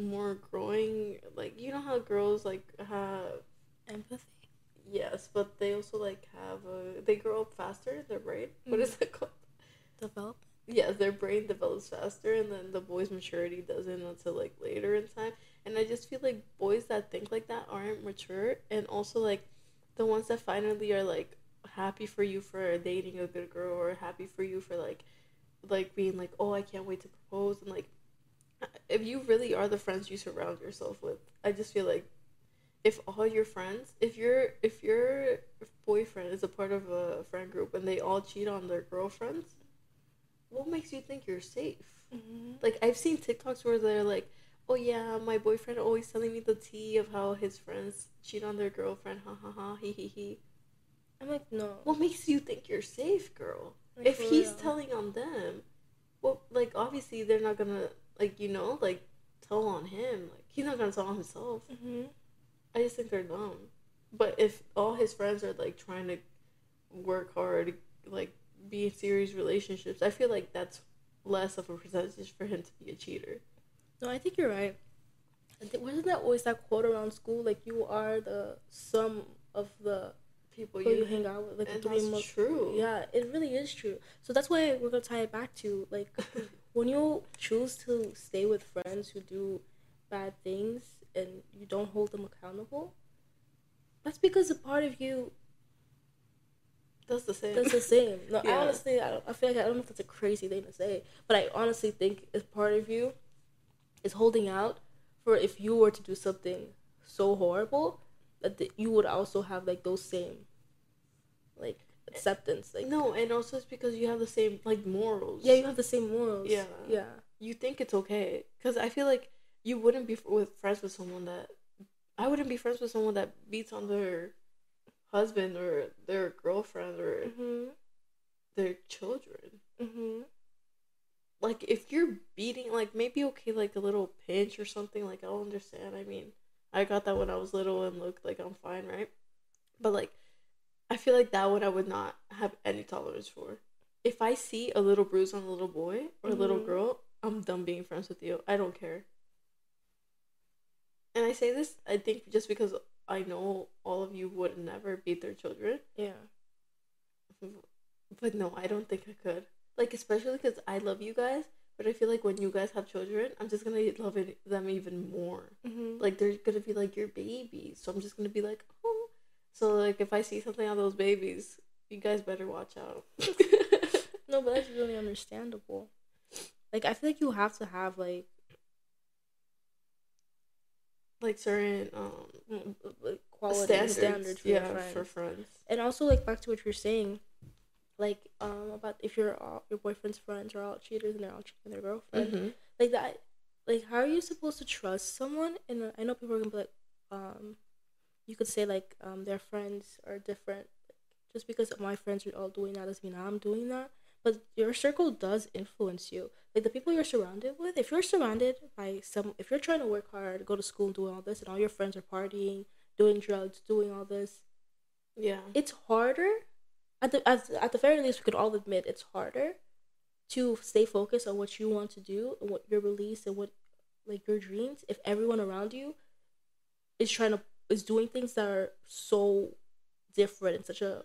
more growing. Like, you know how girls like have empathy. yes, but they also like have a they grow up faster in their brain. What is mm. it called? Develop. Yes, their brain develops faster, and then the boys' maturity doesn't until like later in time. And I just feel like boys that think like that aren't mature, and also like the ones that finally are like happy for you for dating a good girl, or happy for you for like like being like, oh, I can't wait to propose, and like if you really are the friends you surround yourself with, I just feel like if all your friends, if your if your boyfriend is a part of a friend group and they all cheat on their girlfriends, what makes you think you're safe? Mm-hmm. Like I've seen TikToks where they're like, "Oh yeah, my boyfriend always telling me the tea of how his friends cheat on their girlfriend." Ha ha ha. He he he. I'm like no. What makes you think you're safe, girl? Like, if he's real. telling on them, well, like obviously they're not gonna like you know like tell on him. Like he's not gonna tell on himself. Mm-hmm. I just think they're dumb. But if all his friends are like trying to work hard, like be in serious relationships, I feel like that's less of a percentage for him to be a cheater. No, I think you're right. I think, wasn't that always that quote around school? Like you are the sum of the People people you you hang out with. Like and three that's true. Yeah, it really is true. So that's why we're gonna tie it back to like when you choose to stay with friends who do bad things and you don't hold them accountable. That's because a part of you That's the same. That's the same. No, I honestly, I, don't, I feel like I don't know if that's a crazy thing to say, but I honestly think as part of you is holding out for if you were to do something so horrible that the, you would also have like those same like acceptance. Like no, and also it's because you have the same like morals. yeah, you have the same morals. Yeah. yeah. you think it's okay because I feel like you wouldn't be f- with friends with someone that I wouldn't be friends with someone that beats on their husband or their girlfriend or Mhm. their children. Mhm. Like if you're beating, like maybe okay, like a little pinch or something. Like I'll understand. I mean, I got that when I was little and looked like I'm fine, right? But like, I feel like that one I would not have any tolerance for. If I see a little bruise on a little boy or a little Mhm. girl, I'm done being friends with you. I don't care. And I say this, I think, just because I know all of you would never beat their children. Yeah. But no, I don't think I could. Like, especially because I love you guys, but I feel like when you guys have children, I'm just gonna love it, them even more. Mhm. Like, they're gonna be like your babies, so I'm just gonna be like, oh. So, like, if I see something on those babies, you guys better watch out. No, but that's really understandable. Like I feel like you have to have like like, certain um, like quality standards, standards, for yeah, friends. for friends. and also like back to what you're saying, like um about if your all your boyfriend's friends are all cheaters and they're all cheating their girlfriend, Mhm. like that, like how are you supposed to trust someone? And I know people are gonna be like, um, you could say like um their friends are different. Just because my friends are all doing that doesn't mean I'm doing that. But your circle does influence you. Like the people you're surrounded with. If you're surrounded by some, if you're trying to work hard, go to school, doing all this, and all your friends are partying, doing drugs, doing all this, Yeah. it's harder. At the at, at the very least, we could all admit it's harder to stay focused on what you want to do and what your beliefs and what like your dreams. If everyone around you is trying to is doing things that are so different in such a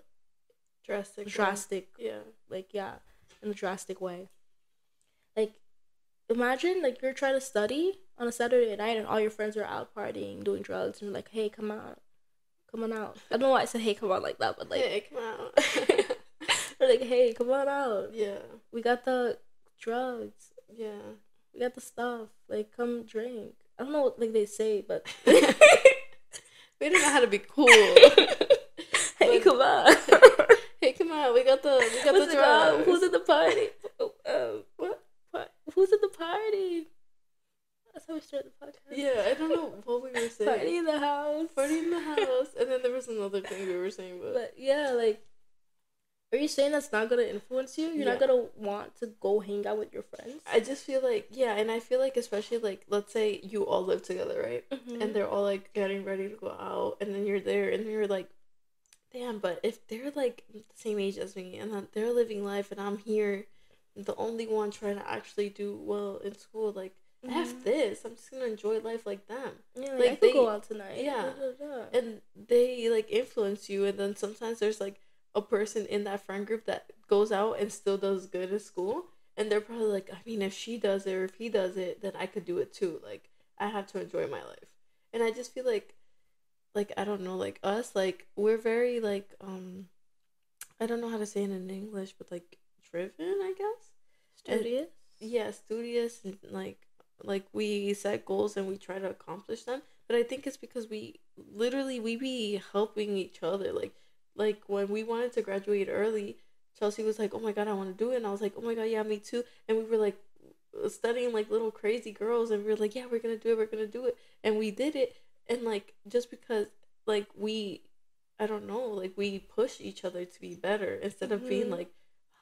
Drastic. drastic Yeah. like yeah in a drastic way like imagine like you're trying to study on a saturday night and all your friends are out partying doing drugs and you're like hey come on come on out i don't know why i said hey come on like that but like hey, come out. they're like hey come on out yeah. we got the drugs Yeah. we got the stuff like come drink i don't know what like they say but We don't know how to be cool. hey But- come on We got the we got What's the drugs. who's at the party Oh, um, what What? who's at the party that's how we started the podcast Yeah, I don't know what we were saying. party in the house. Party in the house, and then there was another thing we were saying, but, But yeah, like, are you saying that's not gonna influence you? You're not gonna want to go hang out with your friends. I just feel like yeah, and I feel like especially like let's say you all live together, right? Mm-hmm. And they're all like getting ready to go out, and then you're there, and you're like, damn. But if they're like the same age as me, and they're living life, and I'm here, the only one trying to actually do well in school, like. F Mhm. this! I'm just gonna enjoy life like them. yeah, like, like, I could they- go out tonight. yeah. And they like influence you and then sometimes there's like a person in that friend group that goes out and still does good at school and they're probably like i mean if she does it or if he does it then i could do it too like i have to enjoy my life and i just feel like like i don't know like us like we're very like um i don't know how to say it in english but like driven i guess and- Studious. yeah studious and like like we set goals and we try to accomplish them but i think it's because we literally we be helping each other like like when we wanted to graduate early chelsea was like oh my god i want to do it and i was like oh my god yeah me too and we were like studying like little crazy girls and we were like yeah we're gonna do it we're gonna do it and we did it and like just because like we i don't know like we push each other to be better instead of being Mhm. like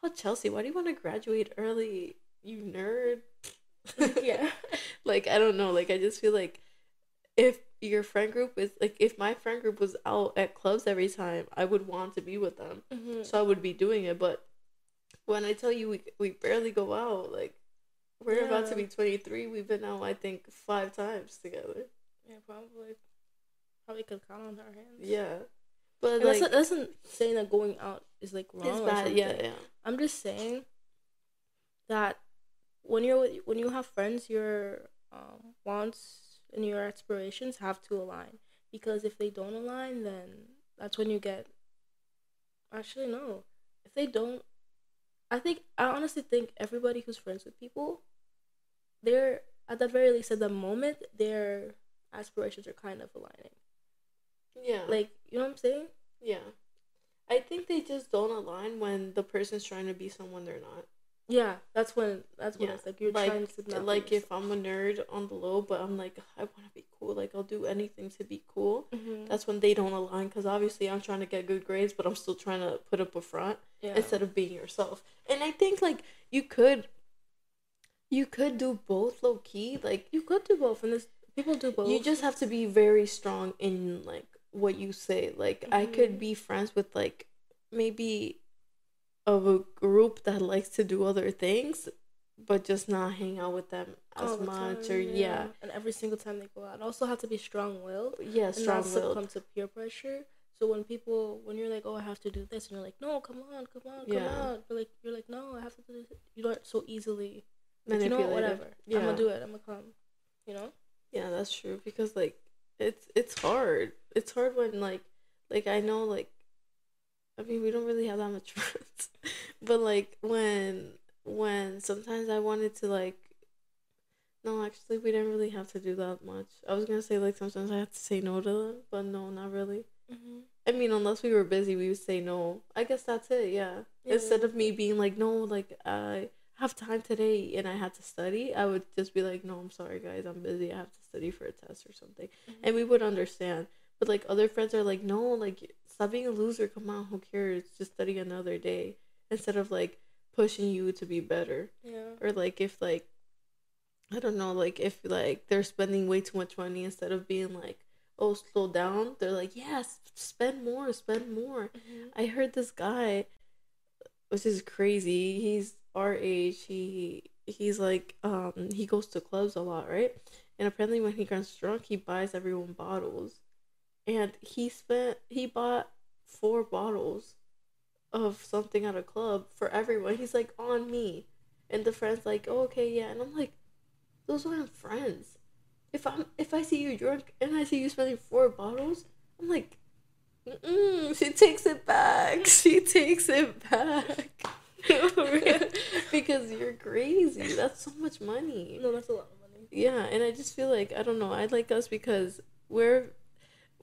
oh chelsea why do you want to graduate early you nerd yeah. like i don't know like i just feel like if your friend group is like if my friend group was out at clubs every time i would want to be with them Mm-hmm. so i would be doing it but when i tell you we, we barely go out like we're about to be 23 we've been out i think five times together Yeah, probably. Probably could count on her hands. yeah but And like that's, not, that's not saying that going out is like wrong. it's bad yeah yeah I'm just saying that when you're with, when you have friends, your um, wants and your aspirations have to align. Because if they don't align, then that's when you get. Actually, no. If they don't, I think I honestly think everybody who's friends with people, they're at the very least at the moment their aspirations are kind of aligning. yeah Like you know what I'm saying? yeah i think they just don't align when the person's trying to be someone they're not Yeah, that's when that's when Yeah, it's like you're like trying to like if. I'm a nerd on the low, but I'm like I want to be cool. Like I'll do anything to be cool. Mhm. That's when they don't align because obviously I'm trying to get good grades, but I'm still trying to put up a front yeah. instead of being yourself. And I think like you could, you could do both low key. Like You could do both, and this people do both. you just have to be very strong in like what you say. Like I mm-hmm. could be friends with like maybe of a group that likes to do other things, but just not hang out with them as the much time, or yeah. And every single time they go out, and also have to be strong willed Yeah, and strong not succumb to peer pressure. So when people, when you're like, oh, I have to do this, and you're like, no, come on, come on, come Yeah. on. You're like, you're like, no, I have to do this. You don't so easily. Like, you know, whatever. I'm Yeah. gonna do it. I'm gonna come. You know. Yeah, that's true because like it's it's hard. It's hard when like like I know like I mean we don't really have that much friends. but like when when sometimes I wanted to like no, actually we didn't really have to do that much. I was gonna say like sometimes I had to say no to them, but no, not really. Mm-hmm. I mean, unless we were busy, we would say no. I guess that's it. Yeah. Yeah. Instead of me being like, no, like I have time today and I had to study, I would just be like, no, I'm sorry, guys, I'm busy. I have to study for a test or something, mm-hmm. and we would understand. But like other friends are like, no, like stop being a loser. Come on, who cares? Just study another day. Instead of like, pushing you to be better Yeah. or like if like I don't know, like if like they're spending way too much money instead of being like, oh, slow down. They're like, yes, spend more, spend more. Mm-hmm. I heard this guy, which is crazy. He's our age. He he's like um he goes to clubs a lot, right? And apparently when he gets drunk, he buys everyone bottles, and he spent he bought four bottles of something at a club for everyone. He's like on me, and the friends like, oh, okay, yeah, and I'm like, those aren't friends. If I'm if I see you drunk and I see you spending four bottles, I'm like, Mm-mm, she takes it back. She takes it back. because you're crazy. That's so much money. No, that's a lot of money. Yeah, and I just feel like I don't know. I like us because we're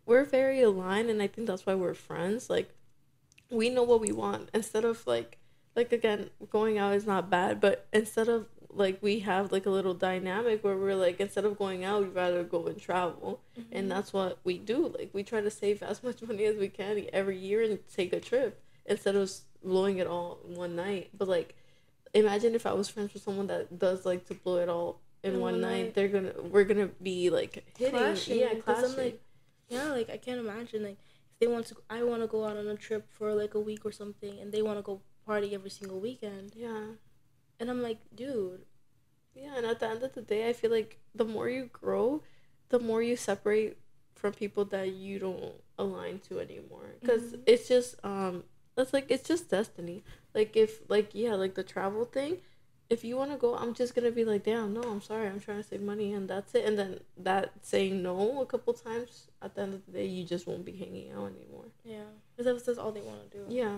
we're very aligned, and I think that's why we're friends. Like we know what we want instead of like like again going out is not bad, but instead of like we have like a little dynamic where we're like instead of going out we'd rather go and travel mm-hmm. and that's what we do like we try to save as much money as we can every year and take a trip instead of blowing it all in one night but like imagine if i was friends with someone that does like to blow it all in, In one, one night. night. they're gonna we're gonna be like hitting Clashing, yeah clashing I'm like, yeah, like I can't imagine like if they want to. I want to go out on a trip for like a week or something, and they want to go party every single weekend, yeah and I'm like, dude, Yeah, and at the end of the day, I feel like the more you grow, the more you separate from people that you don't align to anymore. Because Mhm. it's just um, it's like it's just destiny. Like if like yeah, like the travel thing. If you want to go, I'm just gonna be like, damn, no, I'm sorry, I'm trying to save money, and that's it. And then that saying no a couple times, at the end of the day, you just won't be hanging out anymore. yeah, because that's, that's all they want to do. Yeah,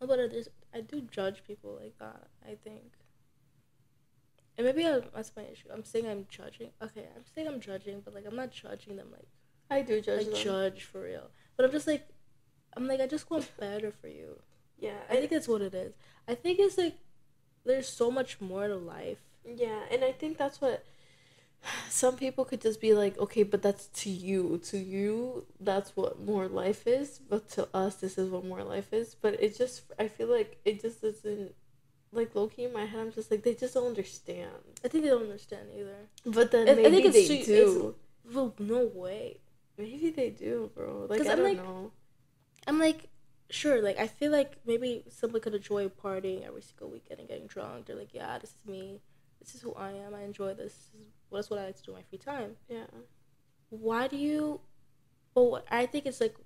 but I I do judge people like that. I think, and maybe I, that's my issue. I'm saying I'm judging. Okay, I'm saying I'm judging, but like I'm not judging them like I do judge like them. judge for real. But I'm just like, I'm like I just want better for you. Yeah, I think that's what it is. I think it's like there's so much more to life. Yeah, and I think that's what some people could just be like, okay, but that's to you. To you, that's what more life is, but to us, this is what more life is. But it just, I feel like it just doesn't, like low key in my head, I'm just like, they just don't understand. I think they don't understand either. But then I- I think it's they too- do. Well, no way. Maybe they do, bro. Like I don't like- know. I'm like, sure. Like I feel like maybe someone could enjoy partying every single weekend and getting drunk. They're like, yeah, this is me. This is who I am. I enjoy this. this is, well, that's what I like to do in my free time. Yeah. Why do you? But what I think it's like,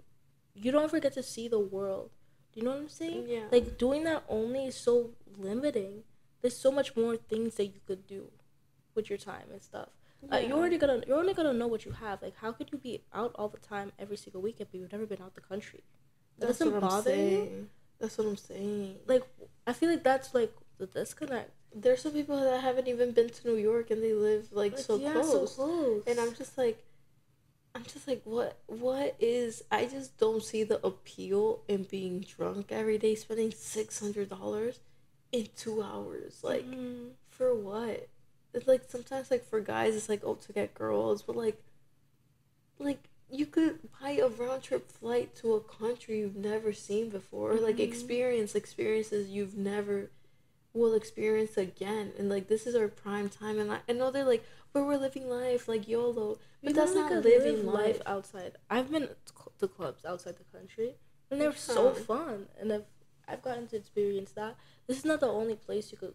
you don't ever get to see the world. Do you know what I'm saying? Yeah. Like doing that only is so limiting. There's so much more things that you could do with your time and stuff. Uh, you're already gonna you're only gonna know what you have. Like, how could you be out all the time every single weekend, but you've never been out the country? That That's doesn't what I'm you. saying. That's what I'm saying. Like, I feel like that's like the disconnect. There's some people that haven't even been to New York and they live like, so yeah, close. so close. and I'm just like, I'm just like, what? What is? I just don't see the appeal in being drunk every day, spending six hundred dollars in two hours. Like, Mhm. for what? It's like sometimes, like for guys, it's like oh to get girls, but like, like you could buy a round trip flight to a country you've never seen before, or like Mhm. experience experiences you've never will experience again. And like this is our prime time, and I, I know they're like, but we're living life like YOLO, but You that's literally not living live life. outside. I've been to clubs outside the country, and they're so fun. And I've I've gotten to experience that. This is not the only place you could.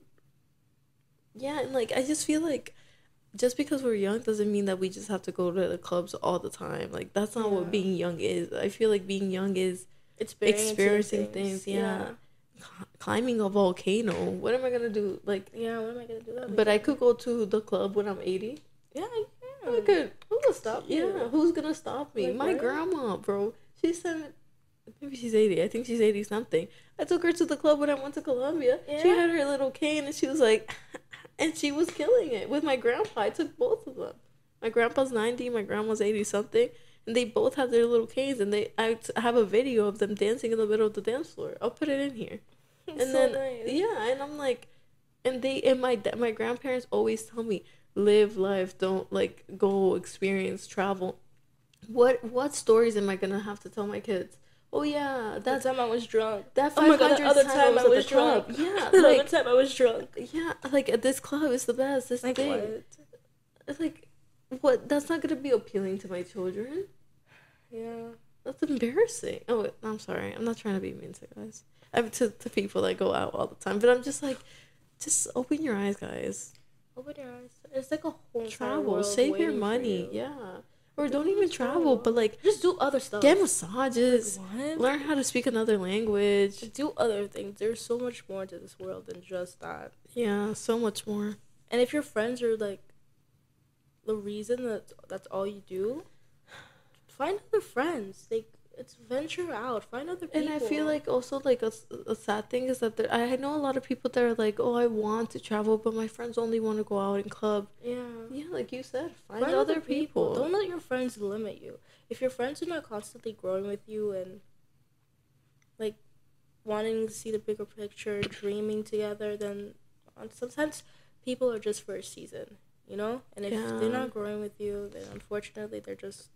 Yeah, and like I just feel like just because we're young doesn't mean that we just have to go to the clubs all the time. Like that's not Yeah. what being young is. I feel like being young is Experiencing, experiencing things, yeah. cl- climbing a volcano. What am I gonna do? Like, yeah. What am I gonna do that? but I could go to the club when I'm eighty. Yeah, I I could. Who will stop Yeah, you? who's gonna stop me? Like, My right? grandma, bro. She's seven. Maybe she's eighty. I think she's eighty something. I took her to the club when I went to Colombia. She had her little cane and she was like, and she was killing it with my grandpa. I took both of them. My grandpa's ninety. My grandma's eighty something. And they both have their little canes, and they I have a video of them dancing in the middle of the dance floor. I'll put it in here. It's and so then nice. yeah, and I'm like, and they and my my grandparents always tell me live life, don't like go experience travel. What what stories am I gonna have to tell my kids? Oh yeah, That time I was drunk. that. Oh my God, 500th other time I was the club. drunk. Yeah, The like other time I was drunk. yeah, like at this club is the best. This Like thing. what? It's like what? That's not gonna be appealing to my children. Yeah. That's embarrassing. Oh, I'm sorry. I'm not trying to be mean to guys. I mean, to to people that go out all the time, but I'm just like, just open your eyes, guys. Open your eyes. It's like a whole Travel, save your money. you. Yeah, or Do don't even travel. but like Just do other stuff. get massages, What? learn how to speak another language. do other things. There's so much more to this world than just that. Yeah, so much more. And if your friends are like the reason that that's all you do, find other friends. Like it's venture out, find other people. And I feel like also like a sad thing is that there, I know a lot of people that are like, oh, I want to travel, but my friends only want to go out and club. yeah. Yeah, like you said, find, Find other people. Don't let your friends limit you. If your friends are not constantly growing with you and like wanting to see the bigger picture, dreaming together, then uh, sometimes people are just for a season, you know. And if Yeah. they're not growing with you, then unfortunately they're just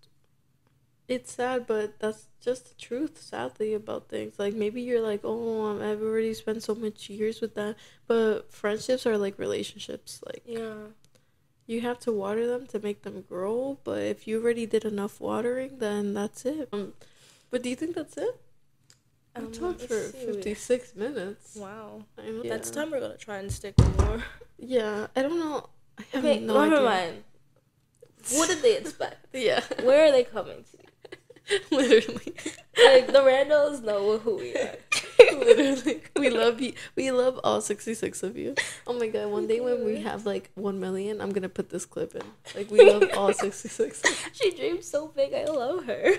it's sad, but that's just the truth. Sadly, about things like maybe you're like, oh, um, I've already spent so much years with that, but friendships are like relationships. Like yeah. you have to water them to make them grow, but if you already did enough watering, then that's it. Um, but do you think that's it? I Um, talked for fifty six minutes. Wow. I know. That's time we're gonna try and stick more. Yeah, I don't know. I have Okay, no never idea. mind. What did they expect? Yeah, Where are they coming to? literally. Like the randos know who we are. Literally, we love you. We love all sixty-six of you. Oh my god! One day when we have like one million, I'm gonna put this clip in. Like we love all sixty-six. She dreams so big. I love her.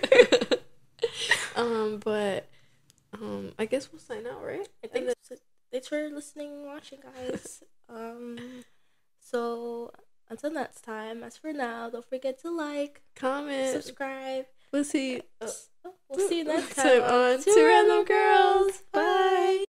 um, but um, I guess we'll sign out, right? I think that's. Thanks for listening and watching, guys. um, so until next time, as for now, don't forget to like, Comment. subscribe. We'll see. Uh, we'll see you next time. On Two Random Girls. Bye.